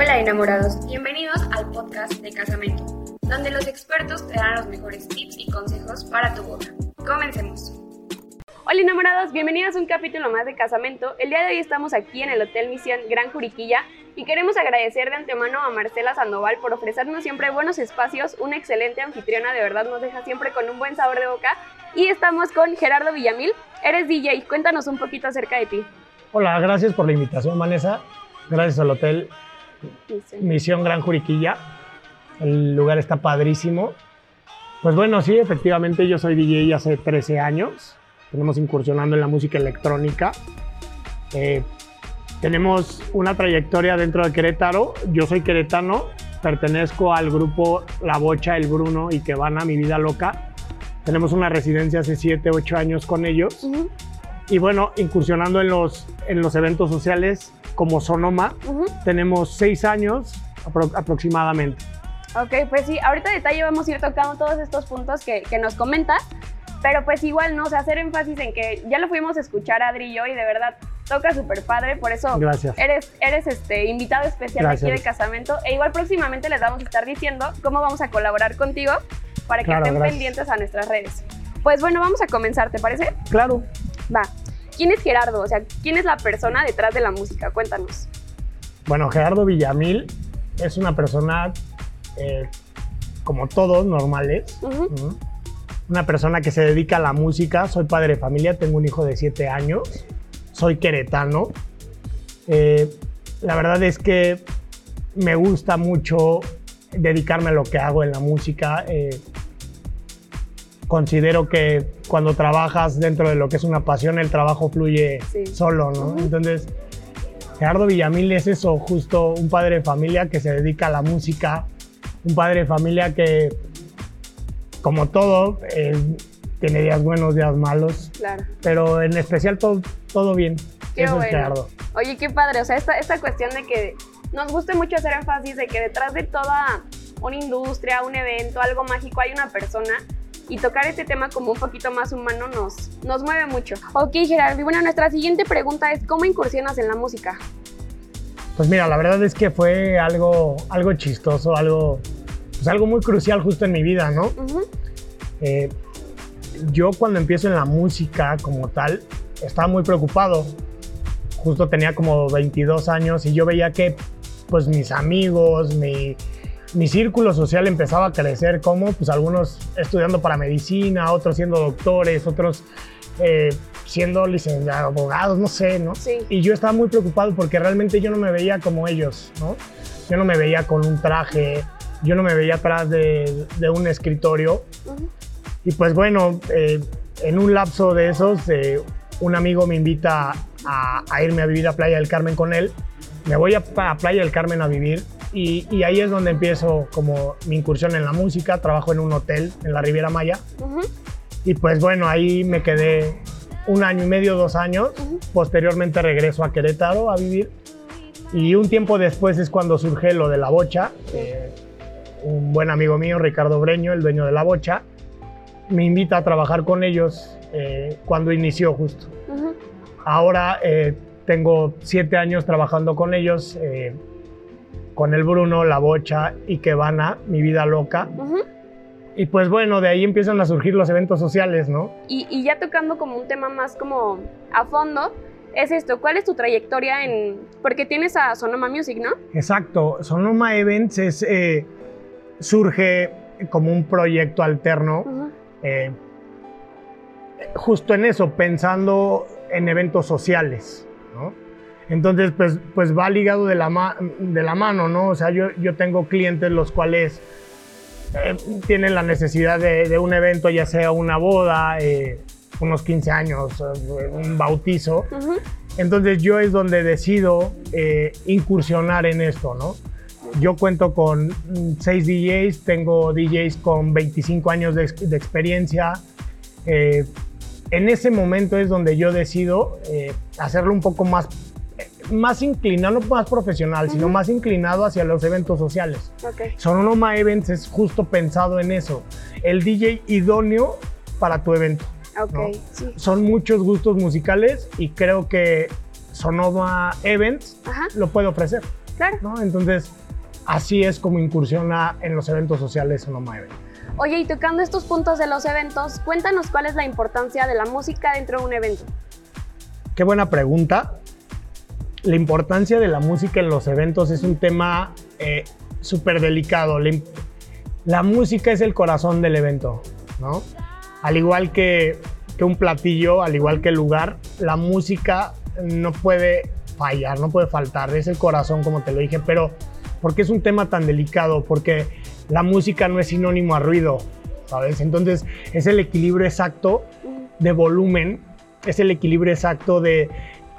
Hola enamorados, bienvenidos al podcast de Casamento, donde los expertos te dan los mejores tips y consejos para tu boda. Comencemos. Hola enamorados, bienvenidos a un capítulo más de Casamento. El día de hoy estamos aquí en el Hotel Misión Gran Juriquilla y queremos agradecer de antemano a Marcela Sandoval por ofrecernos siempre buenos espacios, una excelente anfitriona, de verdad nos deja siempre con un buen sabor de boca. Y estamos con Gerardo Villamil, eres DJ, cuéntanos un poquito acerca de ti. Hola, gracias por la invitación, Vanessa. Gracias al Hotel Misión Gran Juriquilla. El lugar está padrísimo. Pues bueno, sí, efectivamente yo soy DJ hace 13 años. Tenemos incursionando en la música electrónica. Eh, tenemos una trayectoria dentro de Querétaro. Yo soy queretano, pertenezco al grupo La Bocha, El Bruno y Que van a Mi Vida Loca. Tenemos una residencia hace 7, 8 años con ellos. Y bueno, incursionando en los, en los eventos sociales como Sonoma, tenemos 6 años aproximadamente. Ok, pues sí, ahorita de detalle vamos a ir tocando todos estos puntos que, que nos comentas, pero pues igual, ¿no? O sea, hacer énfasis en que ya lo fuimos a escuchar a Adri y yo y de verdad toca súper padre, por eso Gracias. eres, eres este invitado especial aquí de Casamento. E igual próximamente les vamos a estar diciendo cómo vamos a colaborar contigo para que estén pendientes a nuestras redes. Pues bueno, vamos a comenzar, ¿te parece? Claro. Va. ¿Quién es Gerardo? O sea, ¿quién es la persona detrás de la música? Cuéntanos. Bueno, Gerardo Villamil es una persona eh, como todos normales. Una persona que se dedica a la música. Soy padre de familia, tengo un hijo de 7 años. Soy queretano. Eh, la verdad es que me gusta mucho dedicarme a lo que hago en la música. Eh, considero que cuando trabajas dentro de lo que es una pasión, el trabajo fluye solo, ¿no? Entonces, Gerardo Villamil es eso, justo un padre de familia que se dedica a la música, un padre de familia que, como todo, eh, tiene días buenos, días malos, claro. pero en especial todo, todo bien. Qué eso es Gerardo. Oye, qué padre, o sea, esta, esta cuestión de que nos gusta mucho hacer énfasis de que detrás de toda una industria, un evento, algo mágico, hay una persona y tocar este tema como un poquito más humano nos, nos mueve mucho. Ok, Gerardo, y bueno, nuestra siguiente pregunta es, ¿cómo incursionas en la música? Pues mira, la verdad es que fue algo, algo chistoso, algo, pues algo muy crucial justo en mi vida, ¿no? Eh, yo cuando empiezo en la música como tal, estaba muy preocupado. Justo tenía como 22 años y yo veía que pues mis amigos, mi, mi círculo social empezaba a crecer como, pues algunos estudiando para medicina, otros siendo doctores, otros eh, siendo licenciados, abogados, no sé, ¿no? Sí. Y yo estaba muy preocupado porque realmente yo no me veía como ellos, ¿no? Yo no me veía con un traje, yo no me veía atrás de, un escritorio. Y pues bueno, eh, en un lapso de esos, eh, un amigo me invita a, irme a vivir a Playa del Carmen con él. Me voy a, a Playa del Carmen a vivir y, ahí es donde empiezo como mi incursión en la música. Trabajo en un hotel en la Riviera Maya. Y pues bueno, ahí me quedé un año y medio, dos años. Posteriormente regreso a Querétaro a vivir. Y un tiempo después es cuando surge lo de la bocha. Eh, un buen amigo mío, Ricardo Breño, el dueño de la bocha, me invita a trabajar con ellos eh, cuando inició justo. Ahora eh, tengo siete años trabajando con ellos con el Bruno, La Bocha y Kevana, Mi Vida Loca. Y pues bueno, de ahí empiezan a surgir los eventos sociales, ¿no? Y, ya tocando como un tema más como a fondo, es esto, ¿cuál es tu trayectoria en...? Porque tienes a Sonoma Music, ¿no? Exacto, Sonoma Events es, eh, surge como un proyecto alterno, eh, justo en eso, pensando en eventos sociales, ¿no? Entonces, pues, pues va ligado de la, de la mano, ¿no? O sea, yo, yo tengo clientes los cuales eh, tienen la necesidad de, un evento, ya sea una boda, eh, unos 15 años, eh, un bautizo. Entonces yo es donde decido incursionar en esto, ¿no? Yo cuento con 6 DJs, tengo DJs con 25 años de, de experiencia. en ese momento es donde yo decido hacerlo un poco más más inclinado, no más profesional, sino más inclinado hacia los eventos sociales. Okay. Sonoma Events es justo pensado en eso, el DJ idóneo para tu evento. Okay, sí. Son muchos gustos musicales y creo que Sonoma Events lo puede ofrecer. Claro. ¿no? Entonces, así es como incursiona en los eventos sociales Sonoma Event. Oye, y tocando estos puntos de los eventos, cuéntanos cuál es la importancia de la música dentro de un evento. Qué buena pregunta. La importancia de la música en los eventos es un tema eh, súper delicado. La, música es el corazón del evento, ¿no? Al igual que, que un platillo, al igual que el lugar, la música no puede fallar, no puede faltar. Es el corazón, como te lo dije, pero ¿por qué es un tema tan delicado? Porque la música no es sinónimo a ruido, ¿sabes? Entonces es el equilibrio exacto de volumen, es el equilibrio exacto de,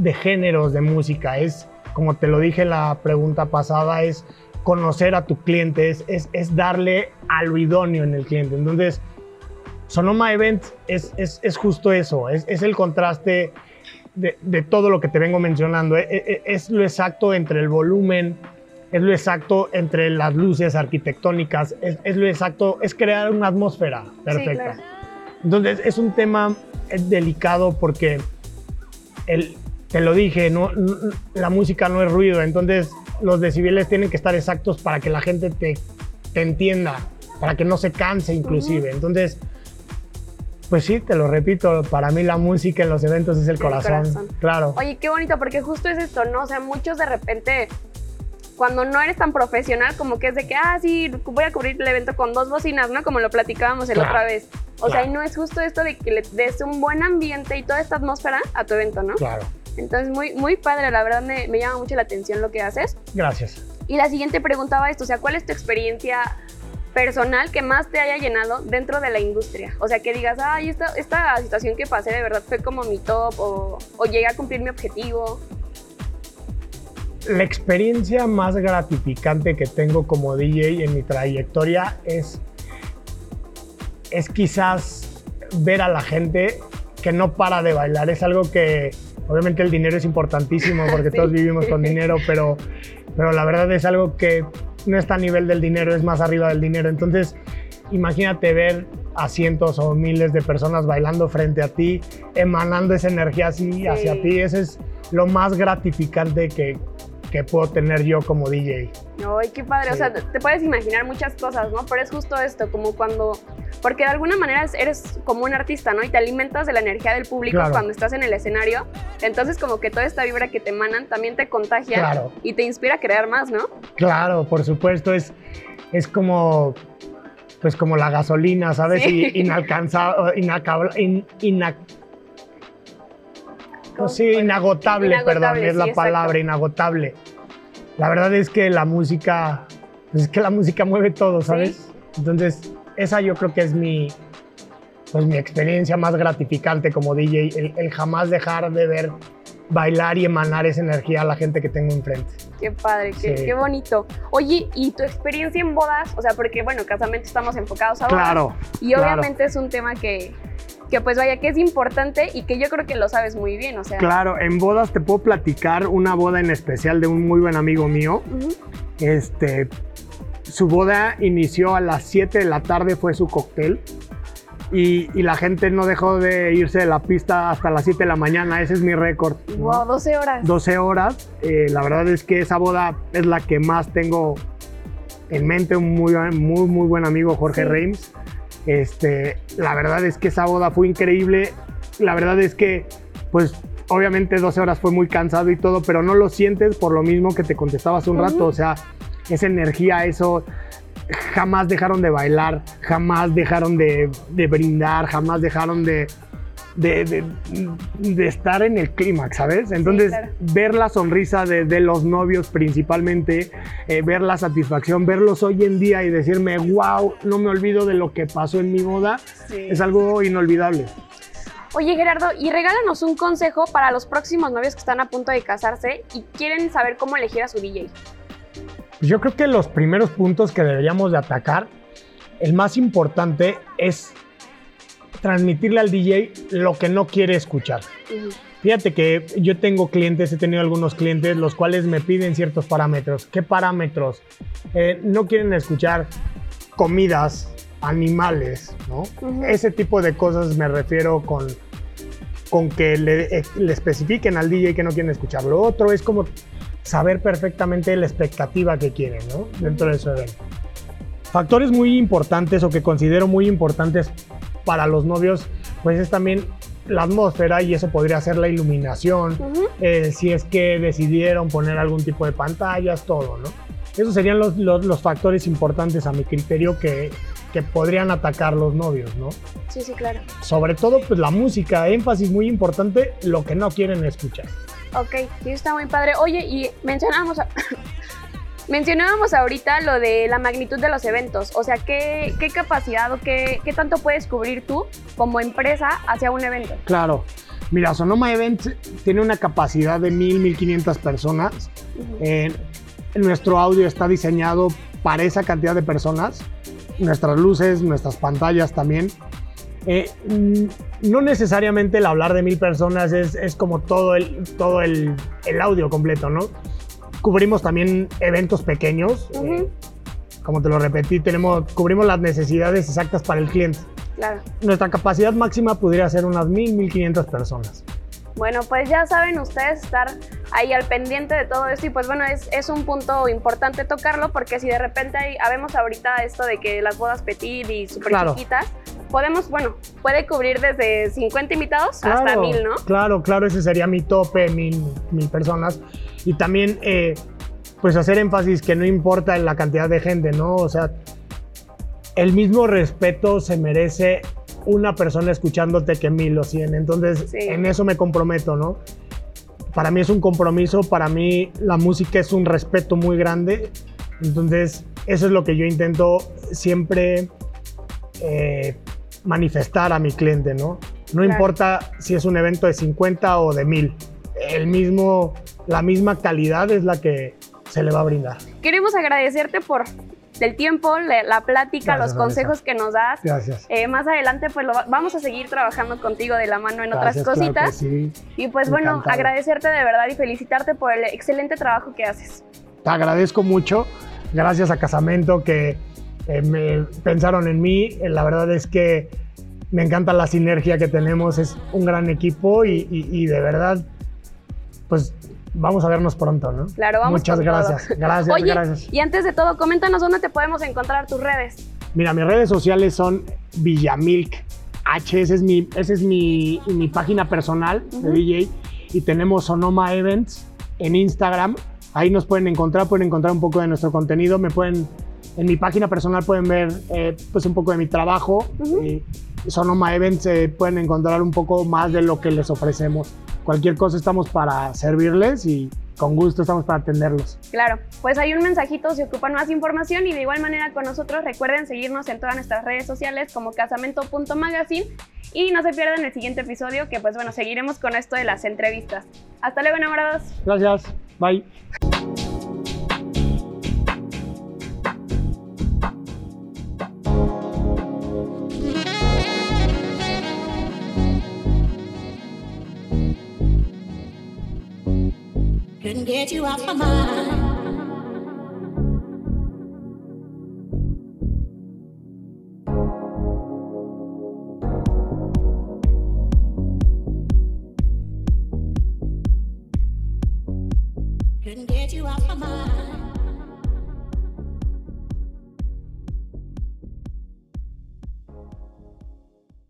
de géneros de música, es, como te lo dije en la pregunta pasada, es conocer a tu cliente, es, es, es darle a lo idóneo en el cliente. Entonces, Sonoma Event es, es, es justo eso, es, es el contraste de, de, todo lo que te vengo mencionando, es, es lo exacto entre el volumen, es lo exacto entre las luces arquitectónicas, es, es, lo exacto, es crear una atmósfera perfecta. Sí, claro. Entonces es un tema delicado porque el, te lo dije, no, no, la música no es ruido, entonces los decibeles tienen que estar exactos para que la gente te, te entienda, para que no se canse inclusive. Uh -huh. Entonces, pues sí, te lo repito, para mí la música en los eventos es el, el corazón. corazón. Claro. Oye, qué bonito, porque justo es esto, ¿no? O sea, muchos de repente cuando no eres tan profesional como que es de que, ah, sí, voy a cubrir el evento con dos bocinas, ¿no? Como lo platicábamos la claro, otra vez. O claro. sea, y no es justo esto de que le des un buen ambiente y toda esta atmósfera a tu evento, ¿no? Claro. Entonces, muy, muy padre, la verdad me, me llama mucho la atención lo que haces. Gracias. Y la siguiente pregunta va esto, o sea, ¿cuál es tu experiencia personal que más te haya llenado dentro de la industria? O sea, que digas, ay, esta, esta situación que pasé de verdad fue como mi top o, o llegué a cumplir mi objetivo la experiencia más gratificante que tengo como DJ en mi trayectoria es, es quizás ver a la gente que no para de bailar. Es algo que obviamente el dinero es importantísimo porque sí. todos vivimos con dinero, pero, pero la verdad es algo que no está a nivel del dinero, es más arriba del dinero. Entonces, imagínate ver a cientos o miles de personas bailando frente a ti, emanando esa energía así sí. hacia ti. Ese es lo más gratificante que, que puedo tener yo como DJ. Ay, qué padre. Sí. O sea, te puedes imaginar muchas cosas, ¿no? Pero es justo esto, como cuando. Porque de alguna manera eres como un artista, ¿no? Y te alimentas de la energía del público claro. cuando estás en el escenario. Entonces, como que toda esta vibra que te emanan también te contagia claro. y te inspira a crear más, ¿no? Claro, por supuesto. Es, es como. Pues como la gasolina, ¿sabes? Sí. Inalcanzable. Inacabable. In, inac pues sí, inagotable, inagotable, perdón, es la palabra, inagotable. La verdad es que la música, pues es que la música mueve todo, ¿sabes? Sí. Entonces, esa yo creo que es mi, pues mi experiencia más gratificante como DJ, el, el, jamás dejar de ver bailar y emanar esa energía a la gente que tengo enfrente. Qué padre, qué, sí. qué bonito. Oye, ¿y tu experiencia en bodas? O sea, porque bueno, casamiento estamos enfocados a bodas. Claro. Y obviamente claro. es un tema que, que pues vaya, que es importante y que yo creo que lo sabes muy bien, o sea. Claro, en bodas te puedo platicar una boda en especial de un muy buen amigo mío. Uh -huh. Este, su boda inició a las 7 de la tarde, fue su cóctel. Y, y, la gente no dejó de irse de la pista hasta las 7 de la mañana, ese es mi récord. Wow, ¿no? 12 horas. 12 horas, eh, la verdad es que esa boda es la que más tengo en mente, un muy, muy, muy buen amigo, Jorge sí. Reims. Este, la verdad es que esa boda fue increíble. La verdad es que, pues, obviamente 12 horas fue muy cansado y todo, pero no lo sientes por lo mismo que te contestaba hace un uh -huh. rato. O sea, esa energía, eso, jamás dejaron de bailar, jamás dejaron de, de brindar, jamás dejaron de, de, de, de, estar en el clímax, ¿sabes? Entonces, sí, claro. ver la sonrisa de, de, los novios principalmente, eh, ver la satisfacción, verlos hoy en día y decirme, wow, no me olvido de lo que pasó en mi boda, sí. es algo inolvidable. Oye Gerardo, y regálanos un consejo para los próximos novios que están a punto de casarse y quieren saber cómo elegir a su DJ. Yo creo que los primeros puntos que deberíamos de atacar, el más importante es transmitirle al DJ lo que no quiere escuchar. Uh -huh. Fíjate que yo tengo clientes, he tenido algunos clientes los cuales me piden ciertos parámetros. ¿Qué parámetros? Eh, no quieren escuchar comidas, animales, ¿no? Uh -huh. Ese tipo de cosas me refiero con, con que le, eh, le, especifiquen al DJ que no quieren escuchar. Lo otro es como saber perfectamente la expectativa que quieren ¿no? dentro de su evento. Factores muy importantes o que considero muy importantes para los novios, pues es también la atmósfera y eso podría ser la iluminación, eh, si es que decidieron poner algún tipo de pantallas, todo, ¿no? Esos serían los, los, factores importantes a mi criterio que, que, podrían atacar los novios, ¿no? Sí, sí, claro. Sobre todo, pues la música, énfasis muy importante, lo que no quieren escuchar. Ok, sí, está muy padre. Oye, y mencionamos, mencionábamos ahorita lo de la magnitud de los eventos, o sea, ¿qué, qué capacidad o qué, qué, tanto puedes cubrir tú como empresa hacia un evento? Claro. Mira, Sonoma Events tiene una capacidad de 1.000, 1.500 personas. Nuestro audio está diseñado para esa cantidad de personas, nuestras luces, nuestras pantallas también. Eh, no necesariamente el hablar de mil personas es, como todo, el, todo el, audio completo, ¿no? Cubrimos también eventos pequeños. Eh, como te lo repetí, tenemos, cubrimos las necesidades exactas para el cliente. Claro. Nuestra capacidad máxima podría ser unas mil, mil quinientas personas. Bueno, pues ya saben ustedes estar ahí al pendiente de todo esto y pues bueno, es, es un punto importante tocarlo porque si de repente hay, habemos ahorita esto de que las bodas petit y súper chiquitas, podemos, bueno, puede cubrir desde 50 invitados hasta mil, ¿no? Claro, claro, ese sería mi tope, mil, mil personas. Y también, eh, pues hacer énfasis que no importa la cantidad de gente, ¿no? O sea, el mismo respeto se merece una persona escuchándote que mil o cien. Entonces, en eso me comprometo, ¿no? Para mí es un compromiso, para mí la música es un respeto muy grande. Entonces, eso es lo que yo intento siempre eh, manifestar a mi cliente, ¿no? No importa si es un evento de 50 o de 1000, el mismo, la misma calidad es la que se le va a brindar. Queremos agradecerte por del tiempo, la, plática, los consejos que nos das. Gracias. Eh, más adelante, pues vamos a seguir trabajando contigo de la mano en otras cositas. sí. Y pues bueno, agradecerte de verdad y felicitarte por el excelente trabajo que haces. Te agradezco mucho. Gracias a Casamento que eh, me pensaron en mí. Eh, la verdad es que me encanta la sinergia que tenemos. Es un gran equipo y, y de verdad, pues vamos a vernos pronto, ¿no? Claro, vamos Muchas gracias. Gracias, Oye, gracias. Y antes de todo, coméntanos dónde te podemos encontrar tus redes. Mira, mis redes sociales son Villamilk H, esa es mi, ese es mi, mi página personal de DJ. Y tenemos Sonoma Events en Instagram. Ahí nos pueden encontrar, pueden encontrar un poco de nuestro contenido. Me pueden, en mi página personal pueden ver eh, pues un poco de mi trabajo. Sonoma Events eh, pueden encontrar un poco más de lo que les ofrecemos cualquier cosa estamos para servirles y con gusto estamos para atenderlos. Claro, pues hay un mensajito si ocupan más información y de igual manera con nosotros recuerden seguirnos en todas nuestras redes sociales como casamento.magazine y no se pierdan el siguiente episodio que pues bueno, seguiremos con esto de las entrevistas. Hasta luego enamorados. Gracias, bye. Couldn't get you off my mind. Couldn't get you off my mind.